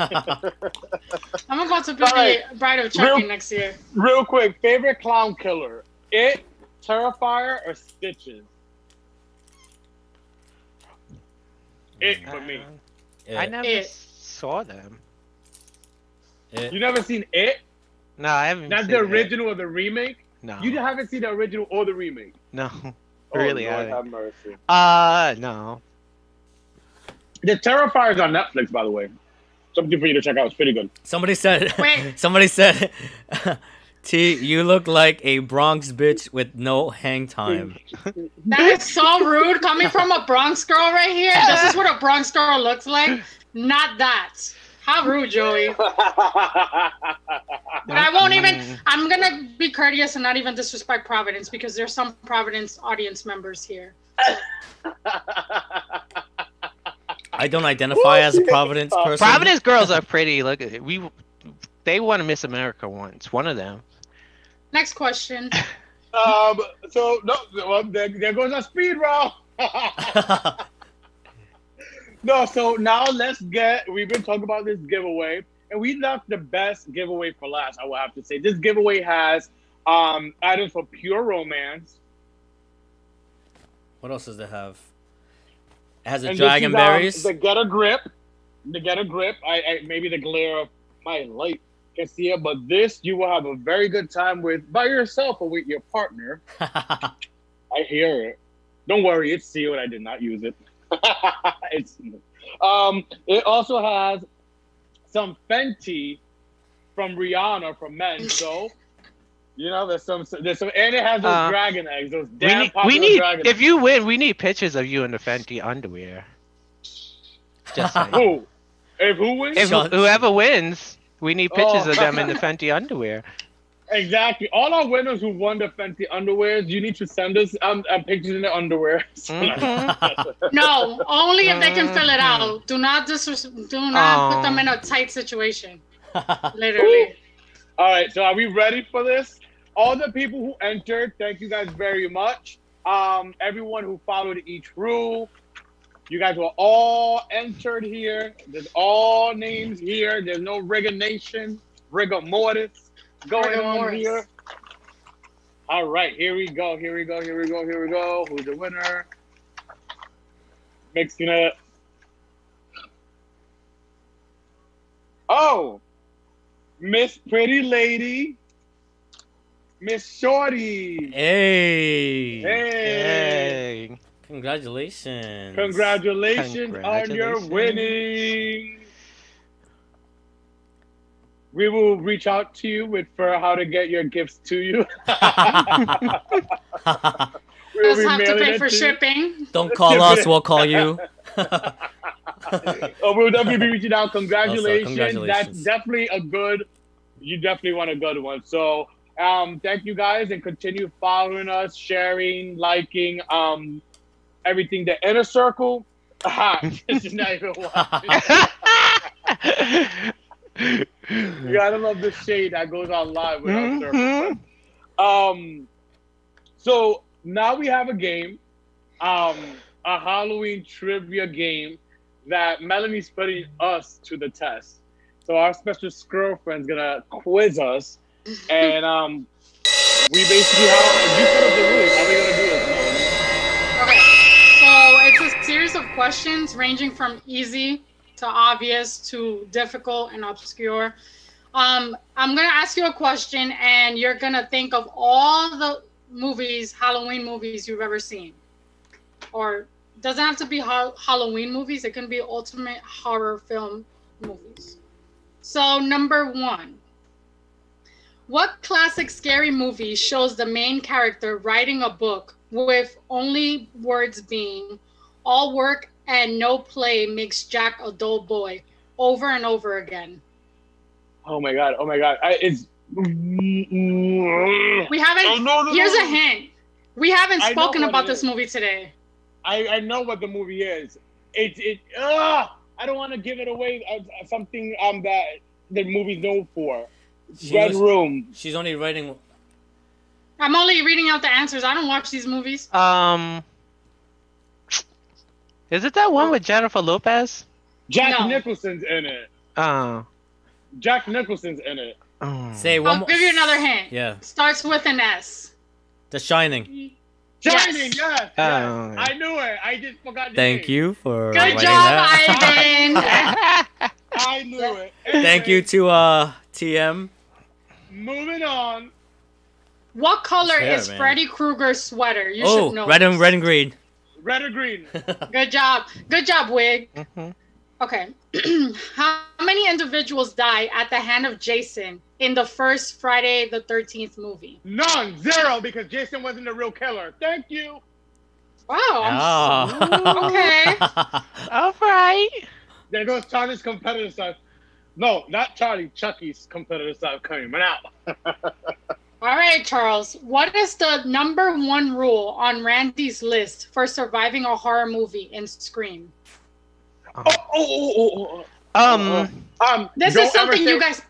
I'm about to be Alright. the bride of Chucky Real- next year. Real quick, favorite clown killer: It, Terrifier, or Stitches? It for me. Yeah, I never It. saw them. yeah. You never seen It? No, I haven't. Not seen the it. original or the remake? No. You haven't seen the original or the remake? No. Oh, really? Lord haven't. have mercy. Uh, no. The Terrifier is on Netflix, by the way. Something for you to check out. It's pretty good. Somebody said. Wait. somebody said. T, you look like a Bronx bitch with no hang time. That is so rude coming from a Bronx girl right here. This is what a Bronx girl looks like. Not that. How rude, Joey. But I won't even. I'm gonna be courteous and not even disrespect Providence because there's some Providence audience members here. I don't identify as a Providence person. Providence girls are pretty. Look. We, they won a Miss America once. One of them. Next question. um. So no. Well, there, there goes our speed round. no. So now let's get. We've been talking about this giveaway, and we left the best giveaway for last. I will have to say this giveaway has um items for pure romance. what else does it have? It has a dragon um, berries. the get a grip. The get a grip. I, I maybe the glare of my light can see it, but this you will have a very good time with by yourself or with your partner. I hear it. Don't worry, it's sealed. I did not use it. it's um. It also has some Fenty from Rihanna from men. So you know, there's some. There's some, and it has those Uh, dragon eggs. Those We damn need, popular we need dragon if eggs. you win, we need pictures of you in the Fenty underwear. Just saying. Who? If who wins? if Shut- whoever wins, we need pictures Oh. of them in the Fenty underwear. Exactly. All our winners who won the Fenty underwear, you need to send us um, uh, pictures in the underwear. Mhm. No, only if they can fill it out. Do not dis- do not put them Oh. in a tight situation. Literally. All right, so are we ready for this? All the people who entered, thank you guys very much. Um, everyone who followed each rule, you guys were all entered here. There's all names here. There's no rigor nation, rigor mortis going Rigor on mortis. here. All right, here we go. Here we go. Here we go. Here we go. Who's the winner? Mixing it. Oh, Miss Pretty Lady, Miss Shorty. hey. Hey, Yay. Congratulations. congratulations, on your winning. We will reach out to you with for how to get your gifts to you. we will Just have to pay for to you. shipping. Don't call us, we'll call you. Oh, we'll definitely be reaching out. Congratulations. congratulations. That's definitely a good. You definitely want a good one. So, um, thank you guys, and continue following us, sharing, liking, um, everything. The inner circle. Aha, this is not even. You gotta love the shade that goes on live with circle. Mhm. Um, so now we have a game, um, a Halloween trivia game that Melanie's putting us to the test. So our special girlfriend's gonna quiz us, and um, we basically how you put up the rules. How are we gonna do this, Okay. So it's a series of questions ranging from easy to obvious to difficult and obscure. Um, I'm gonna ask you a question, and you're gonna think of all the movies, Halloween movies you've ever seen, or doesn't have to be ha- Halloween movies. It can be ultimate horror film movies. So number one. What classic scary movie shows the main character writing a book with only words being all work and no play makes Jack a dull boy over and over again? Oh my god! Oh my god! I, it's. We haven't. Oh, no, no, here's no. a hint. We haven't spoken about this is. movie today. I, I know what the movie is. It it ah I don't want to give it away. Uh, something um that the movie's known for. She Red was- Room. She's only writing. I'm only reading out the answers. I don't watch these movies. Um, is it that one with Jennifer Lopez? Jack No. Nicholson's in it. Oh. Jack Nicholson's in it. oh. Say one I'll more. give you another hint. Yeah. Starts with an S. The Shining. Yes. Shining, yes. yes. Oh. I knew it. I just forgot the Thank name. you for Good job, that. Ivan. I knew it. Thank you to uh TM. Moving on. what color His hair, is man. Freddy Krueger's sweater? You Oh, should know. red and this. red and green. Red or green? Good job. Good job, Wig. Mhm. Okay. How many individuals die at the hand of Jason in the first Friday the 13th movie? None. Zero because Jason wasn't the real killer. Thank you. Wow. Oh. Okay. All right. There goes Tony's competitor side. No, not Charlie. Chucky's competitor stop coming out. All right, Charles. What is the number one rule on Randy's list for surviving a horror movie in Scream? Oh, oh, oh, oh, Um, oh. Um, This is something ever you guys.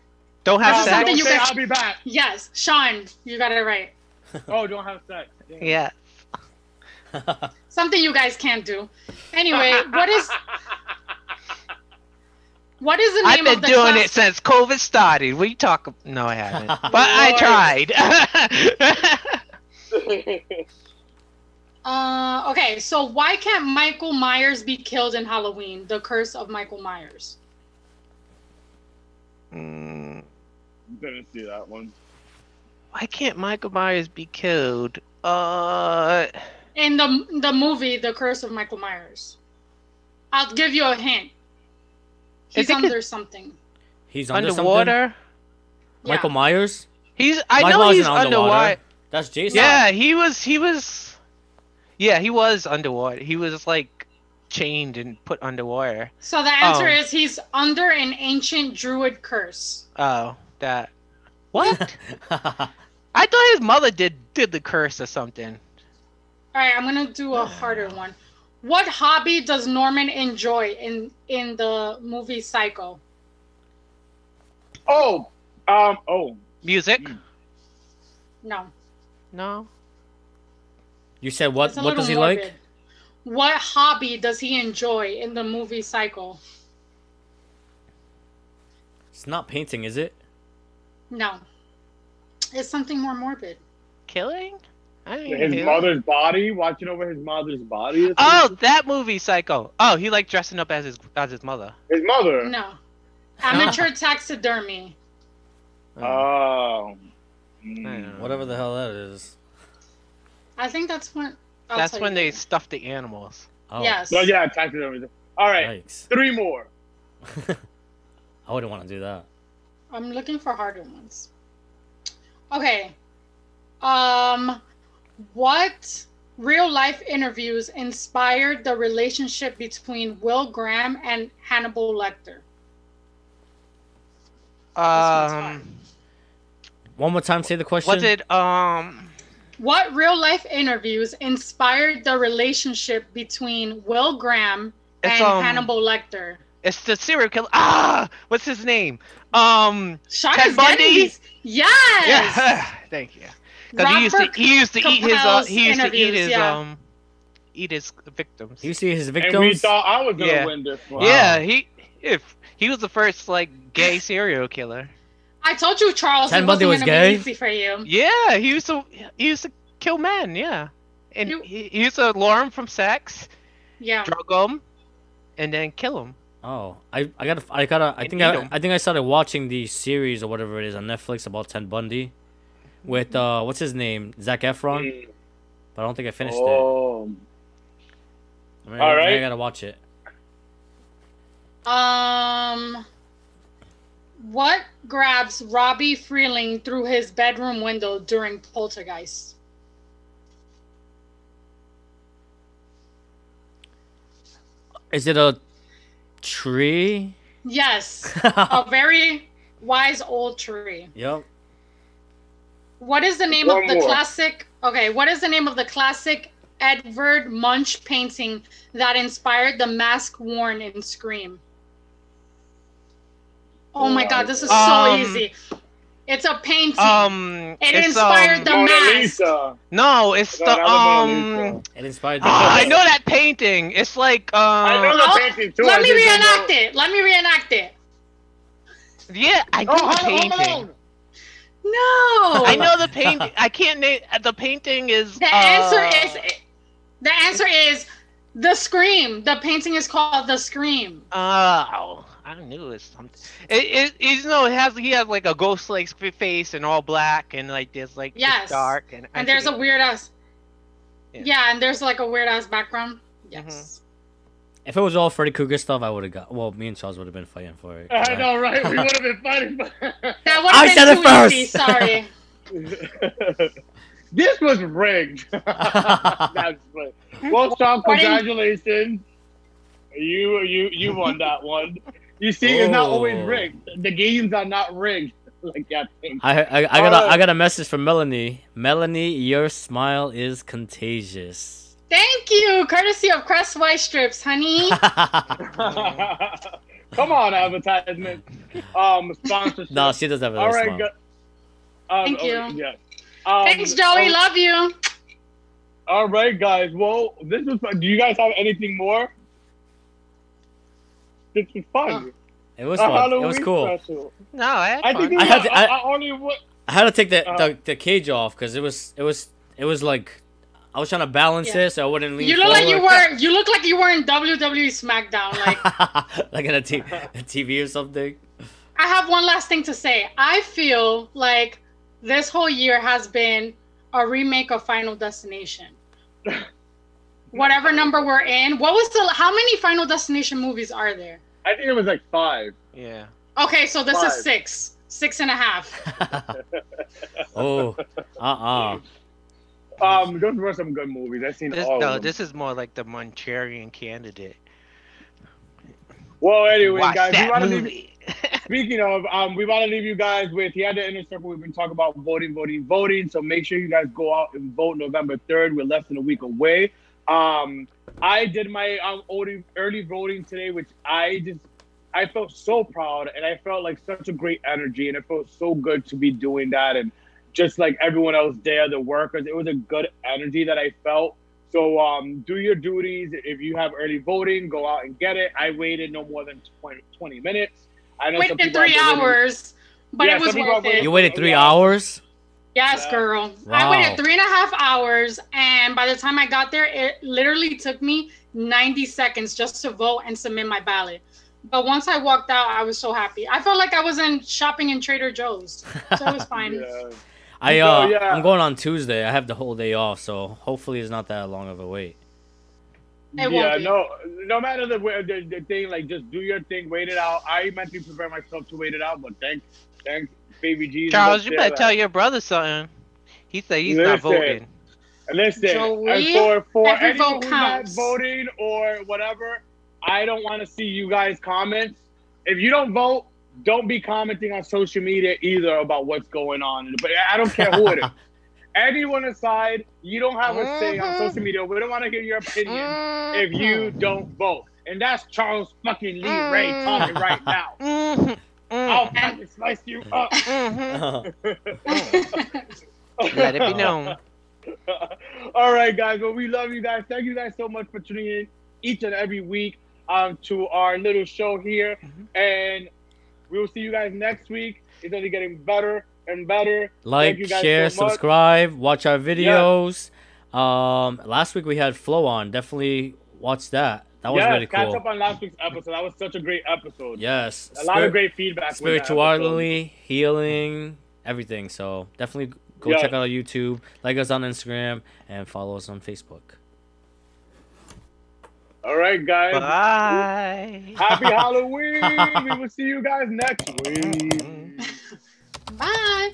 don't have um, is sex. something Don't you guys- I'll be back. Yes, Sean, you got it right. Oh, don't have sex. Damn. Yeah. Something you guys can't do. Anyway, what is what is the name I've been of the doing class- it since COVID started. We talk. No, I haven't. But I tried. Uh, okay, so why can't Michael Myers be killed in Halloween? The Curse of Michael Myers. Mm, Didn't see that one. why can't Michael Myers be killed? Uh, In the the movie, The Curse of Michael Myers. I'll give you a hint. He's think under something. He's under something. underwater. Yeah. Michael Myers. He's. I Michael know he's underwater. underwater. That's Jason. Yeah, he was. He was. Yeah, he was underwater. He was like chained and put underwater. So the answer Oh. is he's under an ancient druid curse. Oh, that. What? I thought his mother did did the curse or something. All right, I'm gonna do a harder one. What hobby does Norman enjoy in in the movie Psycho? Oh, um, oh, Music? No. No. you said what? What does he little like? What hobby does he enjoy in the movie Psycho? It's not painting, is it? No. It's something more morbid. Killing? I didn't his hear- mother's body, watching over his mother's body. Oh, that movie, Psycho. Oh, he like dressing up as his as his mother. his mother. No. Amateur taxidermy. Oh, Mm. Whatever the hell that is. I think that's when. I'll That's when they later. stuff the animals. Oh, Yes. No, yeah, taxidermy. All right, Yikes. three more. I wouldn't want to do that. I'm looking for harder ones. Okay. Um, what real life interviews inspired the relationship between Will Graham and Hannibal Lecter? Um, One more time, say the question. was it um? What real life interviews inspired the relationship between Will Graham and um, Hannibal Lecter? It's the serial killer. Ah, what's his name? Um, Sean Ted Bundy? Yes. yeah. Thank you. Because he used to he used to eat his uh, he used to eat his yeah. um eat his victims. You see his victims. And we victims? thought I was gonna Yeah. win this one. Yeah, he if he was the first like gay serial killer. I told you, Charles, Ted it Bundy wasn't gonna gay? be easy for you. Yeah, he used to he used to kill men. Yeah, and You- he, he used to lure them from sex, Yeah. drug them, and then kill them. Oh, I, I gotta, I gotta, I And think eat I, 'em. I think I started watching the series or whatever it is on Netflix about Ted Bundy, with uh, what's his name, Zac Efron. Mm. But I don't think I finished it. Oh, I mean, All I- I gotta watch it. Um, what grabs Robbie Freeling through his bedroom window during Poltergeist? Is it a tree? Yes, a very wise old tree. Yep. What is the name One of the more. classic? Okay, what is the name of the classic Edvard Munch painting that inspired the mask worn in Scream? Oh my God, this is so Um, easy. It's a painting. Um, It inspired um, the Mona mask. Lisa. No, it's No, the not the Mona um. It inspired. ah, I know that painting. It's like um. I know the Oh, painting too. Let I me reenact know- it. Let me reenact it. Yeah, I know Oh, the Home- Home painting. Alone. No. I know the painting. I can't name the painting. Is The uh, answer is the answer is the scream. The painting is called the scream. Oh, I knew it was something. It, it, it, you know, it has he has like a ghost like face and all black and like this like it's Yes. dark and I And there's a weird ass. Yeah. Yeah. and there's like a weird ass background. Yes. If it was all Freddy Krueger stuff, I would have got. Well, me and Charles would have been fighting for it. I know, right? We would have been fighting. for- That would I have said been it too first. easy. Sorry. this was rigged. That's funny. Well, Sean, congratulations. You you you won that one. You see, it's not always Oh. rigged. The games are not rigged like that thing. I I, I got a, Alright. I got a message from Melanie. Melanie, your smile is contagious. Thank you, courtesy of Crest White Strips, honey. Come on, advertisement. Um, sponsorship. no, she doesn't have a All right, smile. gu- um, Thank oh, you. yeah. Um, Thanks, Joey. oh, Love you. All right, guys. Well, this was fun. Do you guys have anything more? This was fun. It was A fun. It was cool. special. No, I had I think I I, had to- I, I- I only wa- I had to take the, Uh, the, the cage off because it was it was it was like I was trying to balance Yeah. it so I wouldn't lean You look like you were. You look like you were in WWE SmackDown. Like like in a, t- a TV or something. I have one last thing to say. I feel like this whole year has been a remake of Final Destination. Whatever number we're in. What was the? How many Final Destination movies are there? I think it was like five. yeah. Okay, so this Five. is six, six and a half. oh, uh uh Um, those were some good movies. I've seen This, all no, of them. this is more like the Manchurian Candidate. Well, anyway, Watch guys, we want to leave. Speaking of, um, we want to leave you guys with here had the inner circle. We've been talking about voting, voting, voting. So make sure you guys go out and vote November third. We're less than a week away. Um, I did my um, early, early voting today, which I just I felt so proud, and I felt like such a great energy, and it felt so good to be doing that, and just like everyone else there, the workers, it was a good energy that I felt. So um, do your duties. If you have early voting, go out and get it. I waited no more than 20, 20 minutes. I know some Waited people three have been waiting- hours, but Yeah, it was worth it. You waited three Yeah. hours? Yes, Yeah. girl. Wow. I waited three and a half hours, and by the time I got there, it literally took me 90 seconds just to vote and submit my ballot. But once I walked out, I was so happy. I felt like I was in shopping in Trader Joe's, so it was fine. Yeah. I So, uh yeah. I'm going on Tuesday. I have the whole day off, so hopefully it's not that long of a wait. It yeah, no, no matter the, the the thing, like just do your thing, wait it out. I mentally prepare myself to wait it out, but thanks, thanks, baby Jesus. Charles, you better there. tell your brother something. He said he's not voting. Listen, Joey, for for every anyone vote who's not counts. voting or whatever, I don't want to see you guys comments. If you don't vote, don't be commenting on social media either about what's going on. But I don't care who it is. Anyone aside, you don't have a say on Mhm. social media. We don't want to hear your opinion if Mm-hmm. you don't vote. And that's Charles fucking Lee Ray talking right now. Mhm. I'll fucking slice you up. Mhm. Let it be known. All right, guys. Well, we love you guys. Thank you guys so much for tuning in each and every week um, to our little show here. And we will see you guys next week. It's only getting better and better. like, share, so subscribe, watch our videos. Um last week we had Flow on. Definitely watch that. That was yes, really catch cool. up on last week's episode. That was such a great episode. Yes. A lot of great feedback. spirituality, healing, everything. So definitely go Yeah. check out our YouTube, like us on Instagram, and follow us on Facebook. All right, guys. Bye. Happy Halloween. we will see you guys next week. Bye.